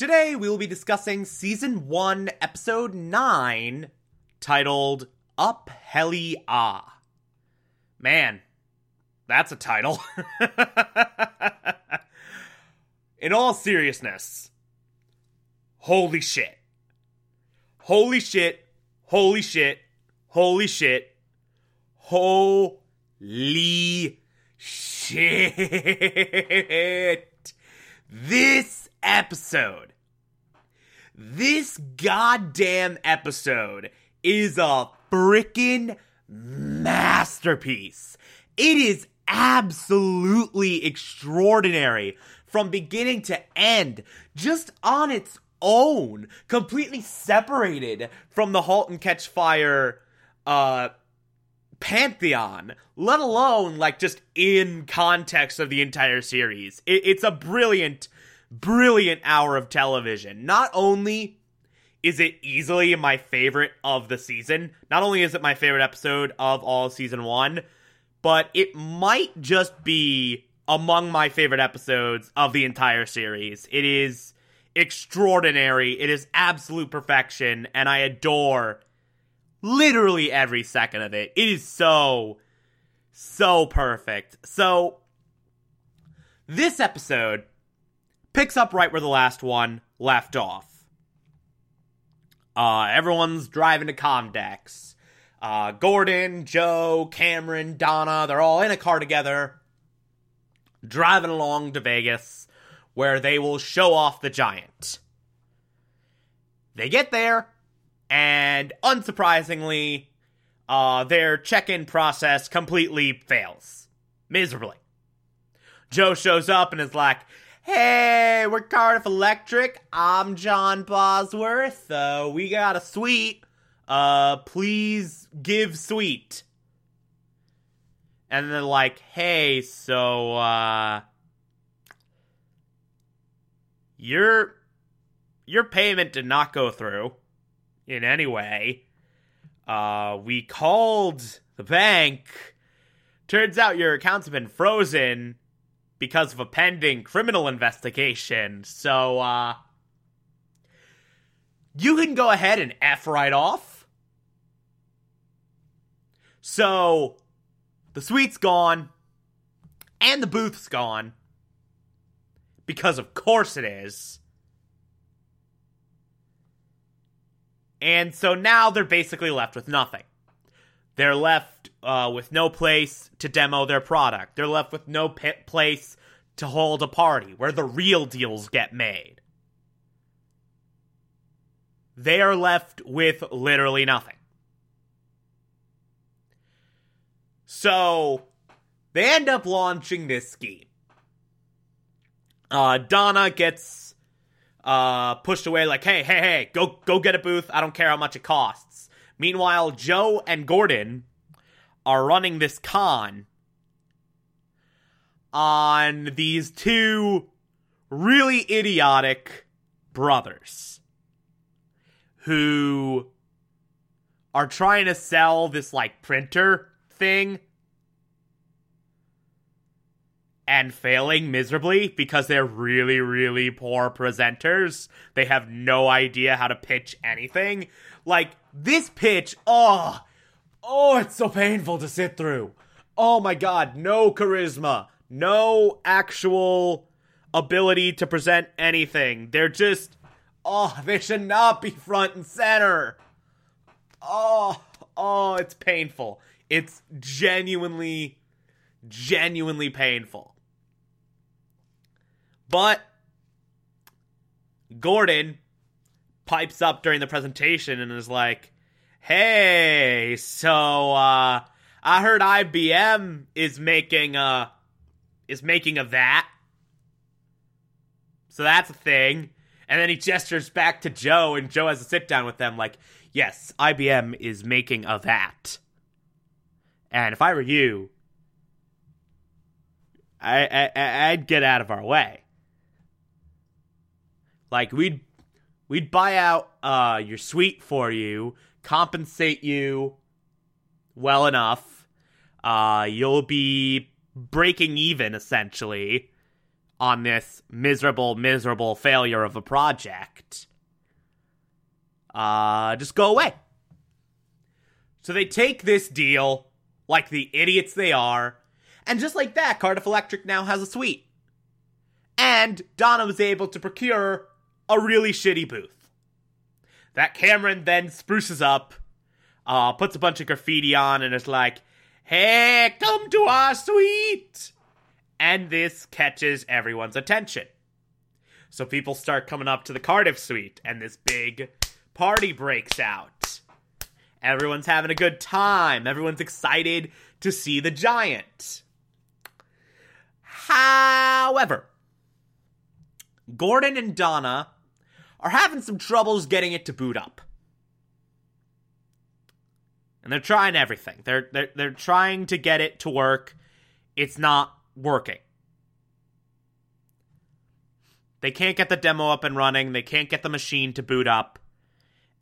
Today we will be discussing season 1, episode 9, titled Up Helly Ah. Man, that's a title. In all seriousness, holy shit. Holy shit. Holy shit. Holy shit. Holy shit. This episode, this goddamn episode is a freaking masterpiece. It is absolutely extraordinary from beginning to end, just on its own, completely separated from the Halt and Catch Fire uh pantheon, let alone like just in context of the entire series. It, it's a brilliant, brilliant hour of television. Not only is it easily my favorite of the season, not only is it my favorite episode of all season one, but it might just be among my favorite episodes of the entire series. It is extraordinary. It is absolute perfection, and I adore literally every second of it. It is so, so perfect. So, this episode picks up right where the last one left off. Uh, everyone's driving to Comdex. Uh, Gordon, Joe, Cameron, Donna, they're all in a car together, driving along to Vegas, where they will show off the giant. They get there, and unsurprisingly, uh, their check-in process completely fails miserably. Joe shows up and is like, "Hey, we're Cardiff Electric. I'm John Bosworth. Uh, we got a suite. Uh, please give suite." And they're like, "Hey, so uh, your your payment did not go through." In any way. Uh, we called the bank. Turns out your accounts have been frozen because of a pending criminal investigation. So, uh, you can go ahead and F right off. So, the suite's gone, and the booth's gone. Because, of course, it is. And so now they're basically left with nothing. They're left uh, with no place to demo their product. They're left with no p- place to hold a party where the real deals get made. They are left with literally nothing. So they end up launching this scheme. Uh, Donna gets uh, pushed away like, hey, hey, hey, go go get a booth. I don't care how much it costs. Meanwhile, Joe and Gordon are running this con on these two really idiotic brothers who are trying to sell this like printer thing and failing miserably because they're really, really poor presenters. They have no idea how to pitch anything. Like, this pitch, oh, oh, it's so painful to sit through. Oh my god, no charisma, no actual ability to present anything. They're just, oh, they should not be front and center. Oh, oh, it's painful. It's genuinely, genuinely painful. But Gordon pipes up during the presentation and is like, "Hey, so uh I heard IBM is making a is making a that. So that's a thing. And then he gestures back to Joe, and Joe has a sit down with them, like, yes, IBM is making a that. And if I were you, I, I I'd get out of our way. Like we'd we'd buy out uh your suite for you, compensate you well enough. Uh you'll be breaking even essentially on this miserable miserable failure of a project. Uh just go away. So they take this deal like the idiots they are, and just like that, Cardiff Electric now has a suite. And Donna was able to procure a really shitty booth. That Cameron then spruces up, uh, puts a bunch of graffiti on, and is like, Hey, come to our suite! And this catches everyone's attention. So people start coming up to the Cardiff suite, and this big party breaks out. Everyone's having a good time. Everyone's excited to see the giant. However, Gordon and Donna are having some troubles getting it to boot up. And they're trying everything. They're they're they're trying to get it to work. It's not working. They can't get the demo up and running. They can't get the machine to boot up.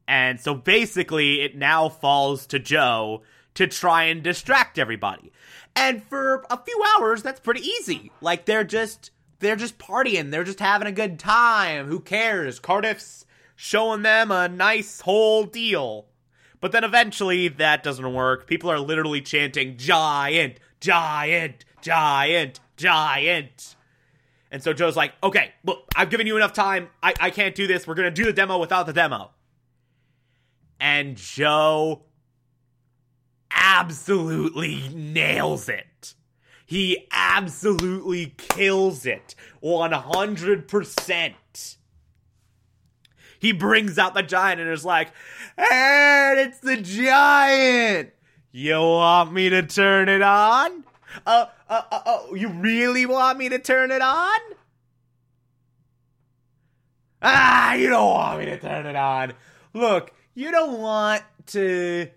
And so basically it now falls to Joe to try and distract everybody. And for a few hours that's pretty easy. Like they're just they're just partying. They're just having a good time. Who cares? Cardiff's showing them a nice whole deal. But then eventually that doesn't work. People are literally chanting giant, giant, giant, giant. And so Joe's like, okay, look, I've given you enough time. I, I can't do this. We're going to do the demo without the demo. And Joe absolutely nails it. He absolutely kills it 100%. He brings out the giant and is like, and it's the giant. You want me to turn it on? Uh, uh, uh, uh, you really want me to turn it on? Ah, you don't want me to turn it on. Look, you don't want to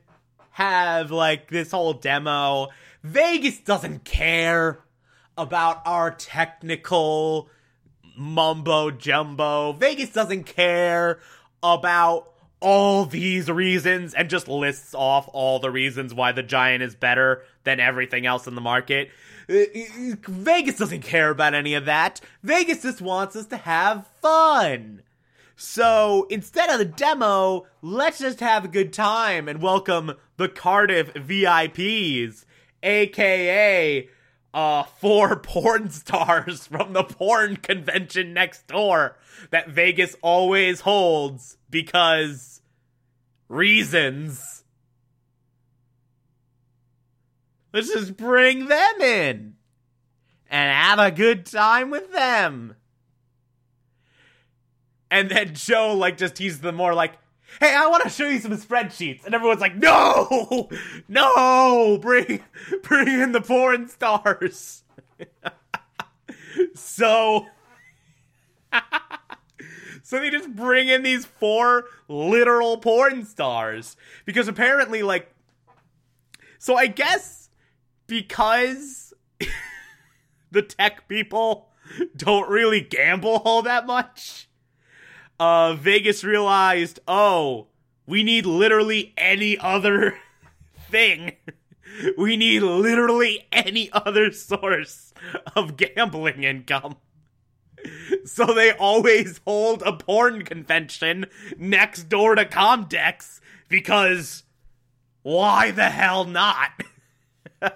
have like this whole demo Vegas doesn't care about our technical mumbo jumbo. Vegas doesn't care about all these reasons and just lists off all the reasons why the Giant is better than everything else in the market. Uh, Vegas doesn't care about any of that. Vegas just wants us to have fun. So instead of the demo, let's just have a good time and welcome the Cardiff VIPs aka uh four porn stars from the porn convention next door that Vegas always holds because reasons. Let's just bring them in and have a good time with them. And then Joe like just he's the more like, hey, I want to show you some spreadsheets. And everyone's like, no, no, bring, bring in the porn stars. so, so they just bring in these four literal porn stars because apparently, like, so I guess because the tech people don't really gamble all that much uh, Vegas realized, oh, we need literally any other thing. We need literally any other source of gambling income. So they always hold a porn convention next door to Comdex because why the hell not?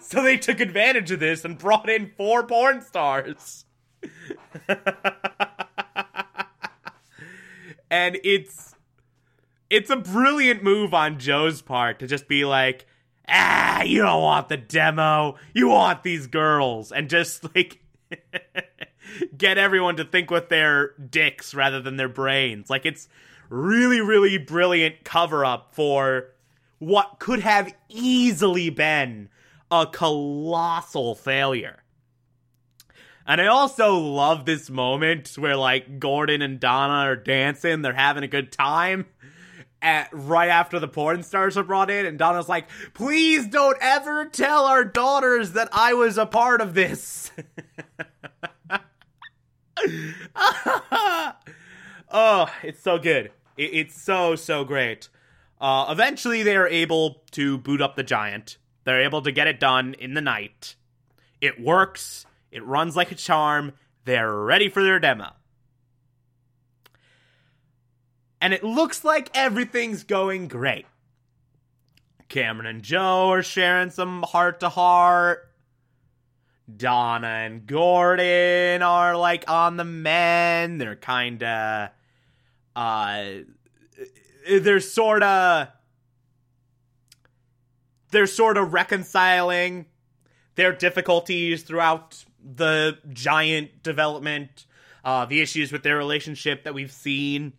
so they took advantage of this and brought in four porn stars. and it's it's a brilliant move on Joe's part to just be like, ah, you don't want the demo, you want these girls, and just like get everyone to think with their dicks rather than their brains. Like it's really, really brilliant cover up for what could have easily been a colossal failure. And I also love this moment where like Gordon and Donna are dancing, they're having a good time. At, right after the porn stars are brought in, and Donna's like, "Please don't ever tell our daughters that I was a part of this." oh, it's so good. It, it's so so great. Uh, eventually, they are able to boot up the giant. They're able to get it done in the night. It works. It runs like a charm. They're ready for their demo. And it looks like everything's going great. Cameron and Joe are sharing some heart to heart. Donna and Gordon are like on the men. They're kind of uh they're sort of they're sort of reconciling their difficulties throughout the giant development, uh, the issues with their relationship that we've seen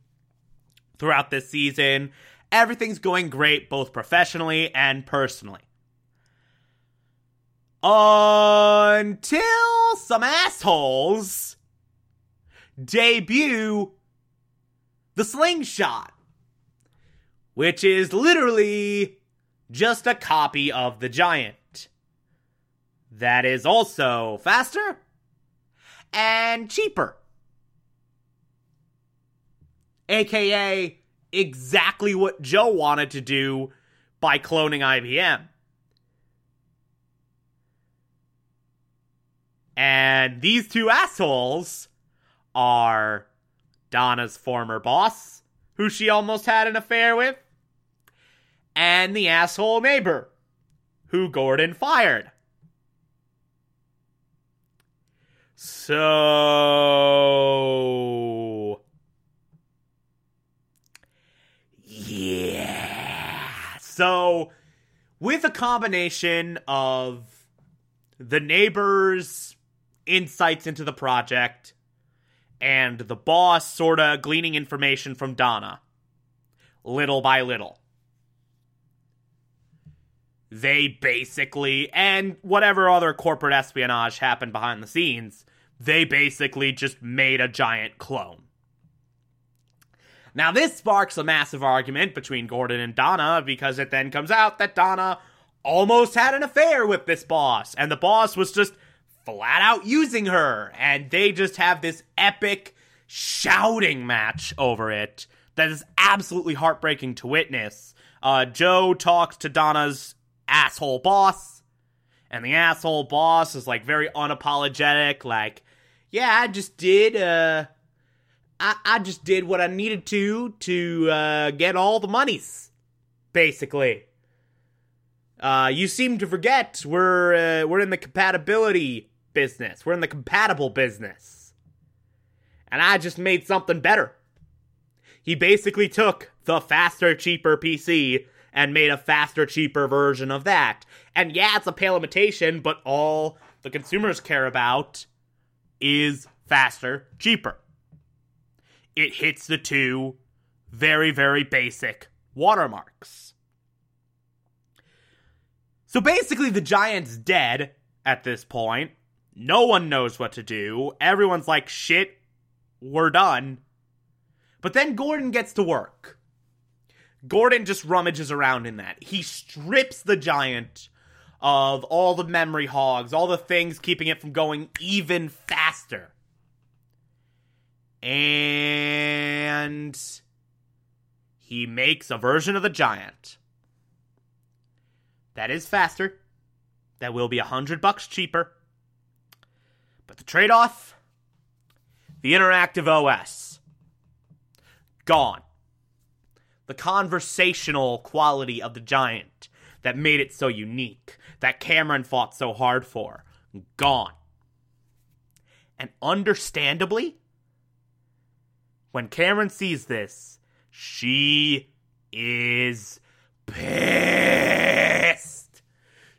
throughout this season. Everything's going great, both professionally and personally. Until some assholes debut the slingshot, which is literally just a copy of the giant that is also faster and cheaper. AKA exactly what Joe wanted to do by cloning IBM. And these two assholes are Donna's former boss, who she almost had an affair with, and the asshole neighbor, who Gordon fired. So. Yeah. So, with a combination of the neighbors' insights into the project and the boss sort of gleaning information from Donna, little by little they basically, and whatever other corporate espionage happened behind the scenes, they basically just made a giant clone. Now, this sparks a massive argument between Gordon and Donna because it then comes out that Donna almost had an affair with this boss, and the boss was just flat out using her, and they just have this epic shouting match over it that is absolutely heartbreaking to witness. Uh, Joe talks to Donna's asshole boss. And the asshole boss is like very unapologetic, like, yeah, I just did, uh, I, I just did what I needed to to uh, get all the monies, basically. Uh, you seem to forget we're uh, we're in the compatibility business. We're in the compatible business, and I just made something better. He basically took the faster, cheaper PC and made a faster, cheaper version of that. And yeah, it's a pale imitation, but all the consumers care about is faster, cheaper. It hits the two very, very basic watermarks. So basically, the Giant's dead at this point. No one knows what to do. Everyone's like, shit, we're done. But then Gordon gets to work. Gordon just rummages around in that. He strips the giant of all the memory hogs, all the things keeping it from going even faster. And he makes a version of the giant that is faster, that will be a hundred bucks cheaper. But the trade off the interactive OS gone the conversational quality of the giant that made it so unique, that Cameron fought so hard for, gone. And understandably, when Cameron sees this, she is pissed.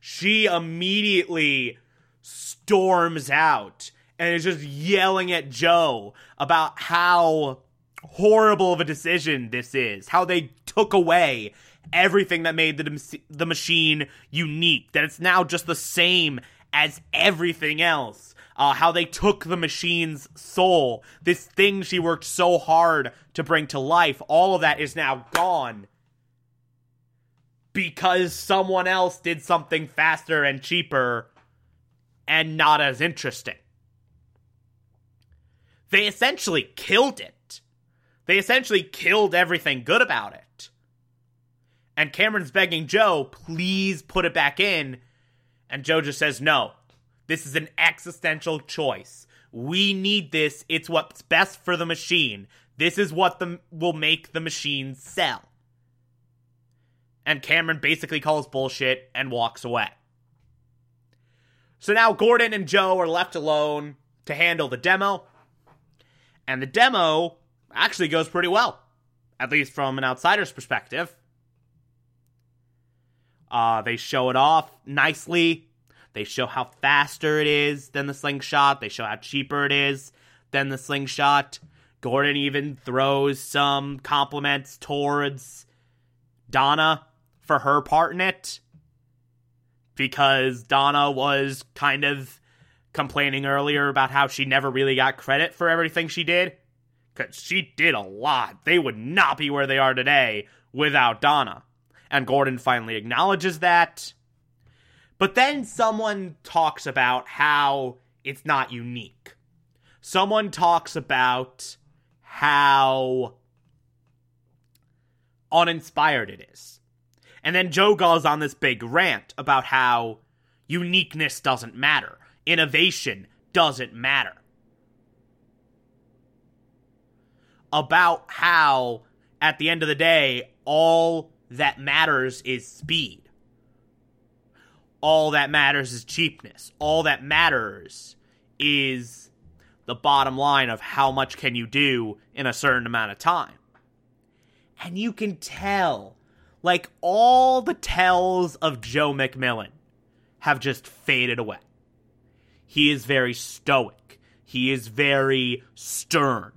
She immediately storms out and is just yelling at Joe about how horrible of a decision this is. How they took away everything that made the, the machine unique, that it's now just the same as everything else. Uh, how they took the machine's soul, this thing she worked so hard to bring to life, all of that is now gone because someone else did something faster and cheaper and not as interesting. They essentially killed it. They essentially killed everything good about it. And Cameron's begging Joe, please put it back in. And Joe just says, no, this is an existential choice. We need this. It's what's best for the machine. This is what the, will make the machine sell. And Cameron basically calls bullshit and walks away. So now Gordon and Joe are left alone to handle the demo. And the demo actually goes pretty well, at least from an outsider's perspective. Uh, they show it off nicely. They show how faster it is than the slingshot. They show how cheaper it is than the slingshot. Gordon even throws some compliments towards Donna for her part in it because Donna was kind of complaining earlier about how she never really got credit for everything she did. Because she did a lot. They would not be where they are today without Donna. And Gordon finally acknowledges that. But then someone talks about how it's not unique. Someone talks about how uninspired it is. And then Joe goes on this big rant about how uniqueness doesn't matter, innovation doesn't matter. About how, at the end of the day, all that matters is speed. All that matters is cheapness. All that matters is the bottom line of how much can you do in a certain amount of time. And you can tell like all the tells of Joe MacMillan have just faded away. He is very stoic. He is very stern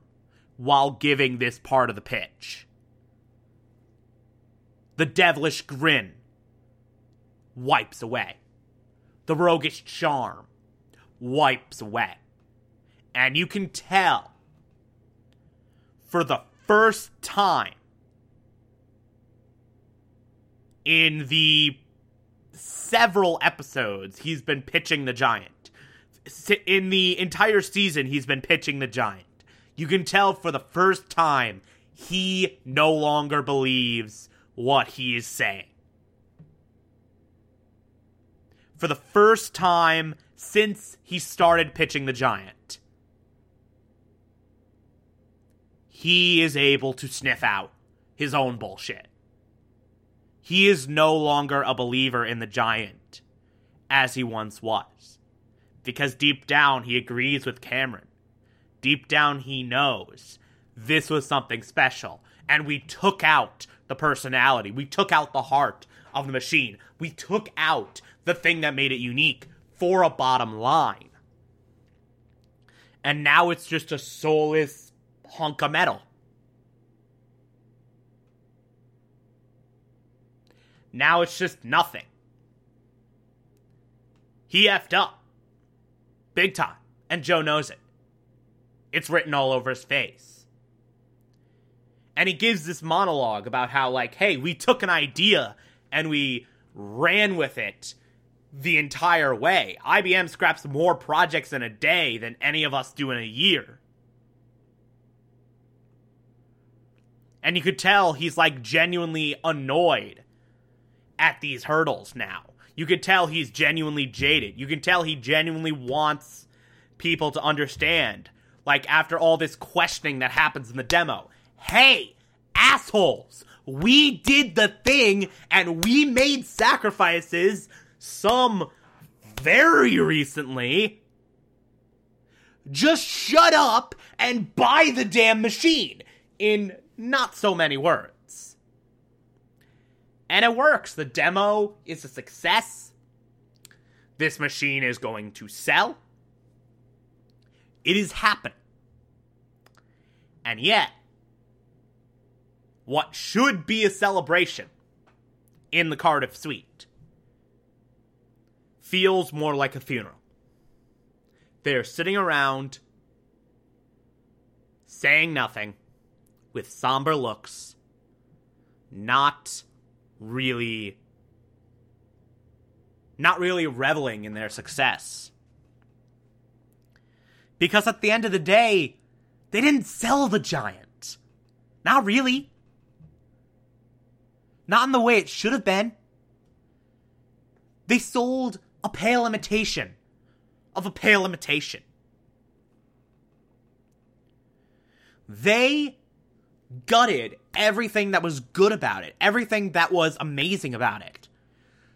while giving this part of the pitch. The devilish grin wipes away. The roguish charm wipes away. And you can tell for the first time in the several episodes he's been pitching the giant. In the entire season, he's been pitching the giant. You can tell for the first time he no longer believes what he is saying. For the first time since he started pitching the giant, he is able to sniff out his own bullshit. He is no longer a believer in the giant as he once was. Because deep down, he agrees with Cameron. Deep down, he knows this was something special. And we took out the personality, we took out the heart of the machine, we took out the thing that made it unique for a bottom line. And now it's just a soulless hunk of metal. Now it's just nothing. He effed up. Big time. And Joe knows it. It's written all over his face. And he gives this monologue about how, like, hey, we took an idea and we ran with it the entire way. IBM scraps more projects in a day than any of us do in a year. And you could tell he's like genuinely annoyed at these hurdles now. You could tell he's genuinely jaded. You can tell he genuinely wants people to understand. Like, after all this questioning that happens in the demo, hey, assholes, we did the thing and we made sacrifices, some very recently. Just shut up and buy the damn machine, in not so many words. And it works. The demo is a success. This machine is going to sell. It is happening. And yet, what should be a celebration in the Cardiff suite feels more like a funeral. They're sitting around saying nothing with somber looks, not really not really reveling in their success. Because at the end of the day, they didn't sell the giant. Not really. Not in the way it should have been. They sold a pale imitation of a pale imitation. They gutted everything that was good about it, everything that was amazing about it,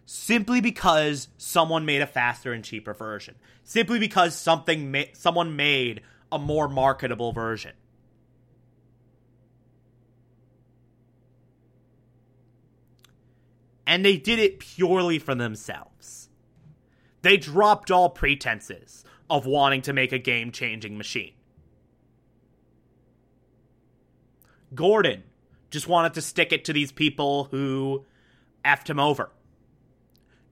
simply because someone made a faster and cheaper version, simply because something ma- someone made a more marketable version. And they did it purely for themselves. They dropped all pretenses of wanting to make a game changing machine. Gordon just wanted to stick it to these people who effed him over.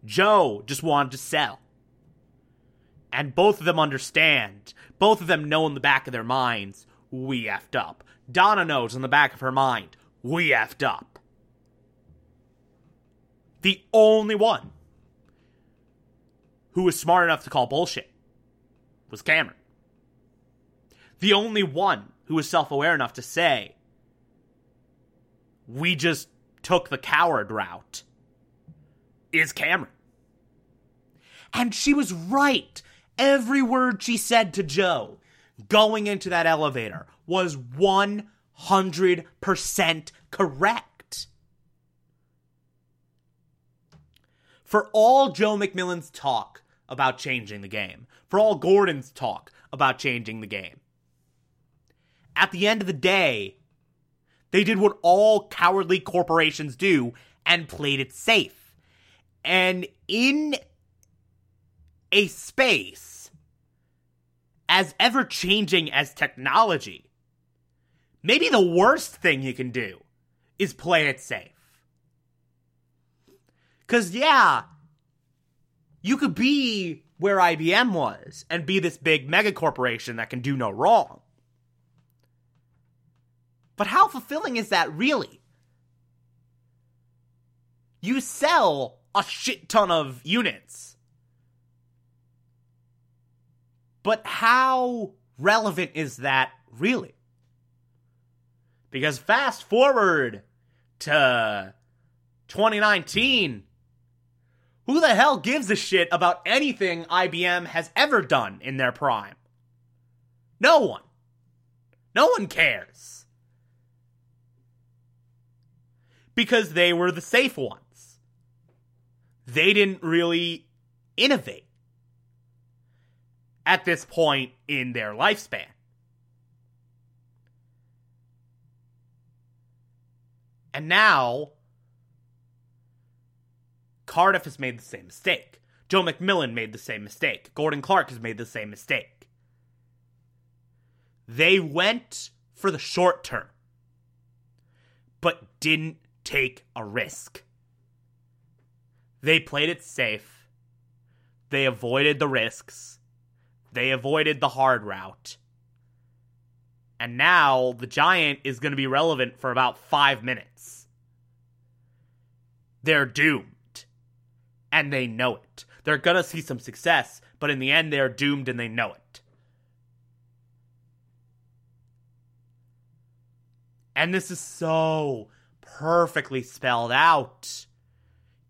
Joe just wanted to sell. And both of them understand. Both of them know in the back of their minds, we effed up. Donna knows in the back of her mind, we effed up. The only one who was smart enough to call bullshit was Cameron. The only one who was self aware enough to say, we just took the coward route is Cameron. And she was right. Every word she said to Joe going into that elevator was 100% correct. For all Joe MacMillan's talk about changing the game, for all Gordon's talk about changing the game, at the end of the day, they did what all cowardly corporations do and played it safe. And in a space as ever changing as technology, maybe the worst thing you can do is play it safe. Because, yeah, you could be where IBM was and be this big mega corporation that can do no wrong. But how fulfilling is that really? You sell a shit ton of units. But how relevant is that really? Because fast forward to 2019, who the hell gives a shit about anything IBM has ever done in their prime? No one. No one cares. because they were the safe ones. They didn't really innovate at this point in their lifespan. And now, Cardiff has made the same mistake. Joe MacMillan made the same mistake. Gordon Clark has made the same mistake. They went for the short term, but didn't take a risk. They played it safe. They avoided the risks. They avoided the hard route. And now the Giant is going to be relevant for about five minutes. They're doomed. And they know it. They're going to see some success, but in the end, they're doomed and they know it. And this is so perfectly spelled out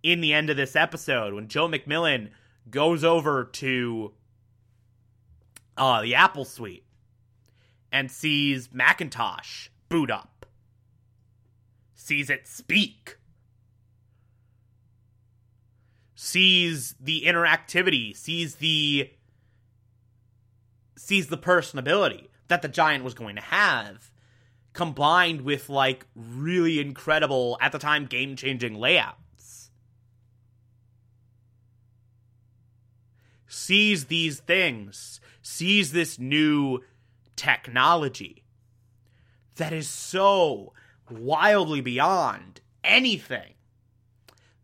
in the end of this episode when Joe MacMillan goes over to uh, the Apple Suite and sees Macintosh boot up, sees it speak, sees the interactivity, sees the sees the personability that the giant was going to have combined with like really incredible at the time game changing layouts. Sees these things sees this new technology that is so wildly beyond anything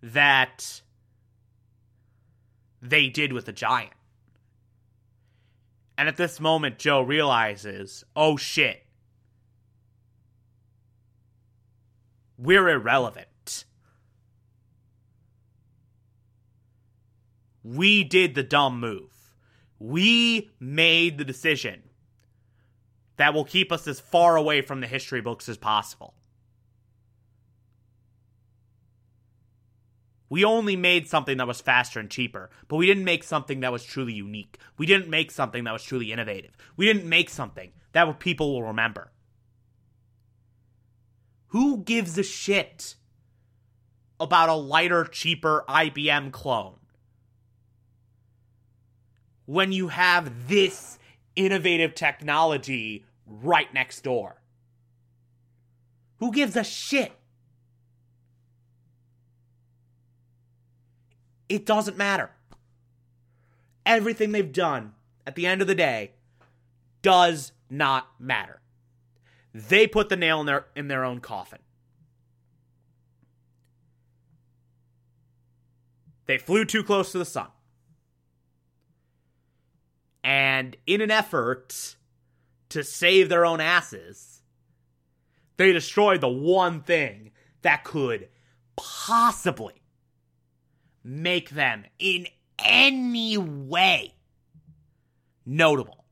that they did with the giant. And at this moment, Joe realizes, oh shit, we're irrelevant. We did the dumb move. We made the decision that will keep us as far away from the history books as possible. We only made something that was faster and cheaper, but we didn't make something that was truly unique. We didn't make something that was truly innovative. We didn't make something that people will remember. Who gives a shit about a lighter, cheaper IBM clone? When you have this innovative technology right next door. Who gives a shit? It doesn't matter. Everything they've done at the end of the day does not matter. They put the nail in their in their own coffin. They flew too close to the sun. And in an effort to save their own asses, they destroyed the one thing that could possibly make them in any way notable.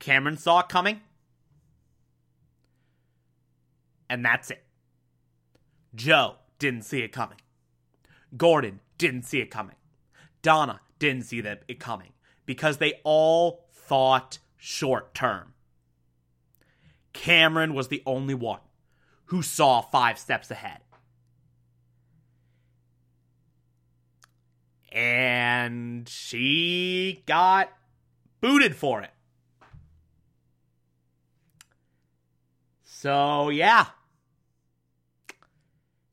Cameron saw it coming, and that's it. Joe didn't see it coming. Gordon didn't see it coming. Donna didn't see it coming because they all thought short term. Cameron was the only one who saw five steps ahead. And she got booted for it. So, yeah.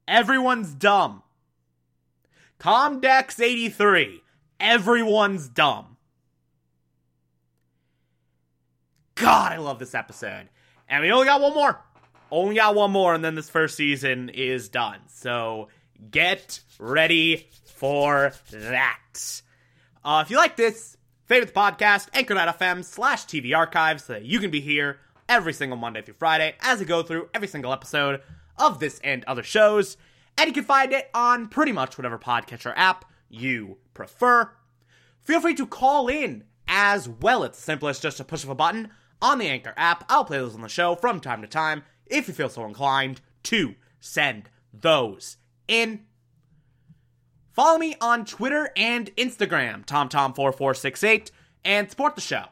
Everyone's dumb. Comdex 83. Everyone's dumb. God, I love this episode. And we only got one more. Only got one more, and then this first season is done. So get ready for that. Uh, if you like this, favorite the podcast, anchor.fm slash TV archives so that you can be here every single Monday through Friday as we go through every single episode of this and other shows. And you can find it on pretty much whatever podcatcher app you prefer. Feel free to call in as well. It's simple as just a push of a button on the Anchor app. I'll play those on the show from time to time if you feel so inclined to send those in. Follow me on Twitter and Instagram, TomTom4468, and support the show.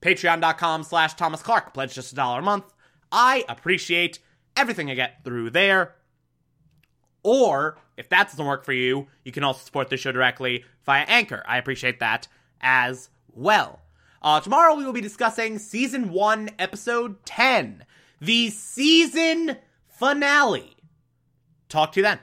Patreon.com slash Thomas Clark. Pledge just a dollar a month. I appreciate everything I get through there. Or, if that doesn't work for you, you can also support the show directly via Anchor. I appreciate that as well. Uh, tomorrow we will be discussing Season 1, Episode 10, the season finale. Talk to you then.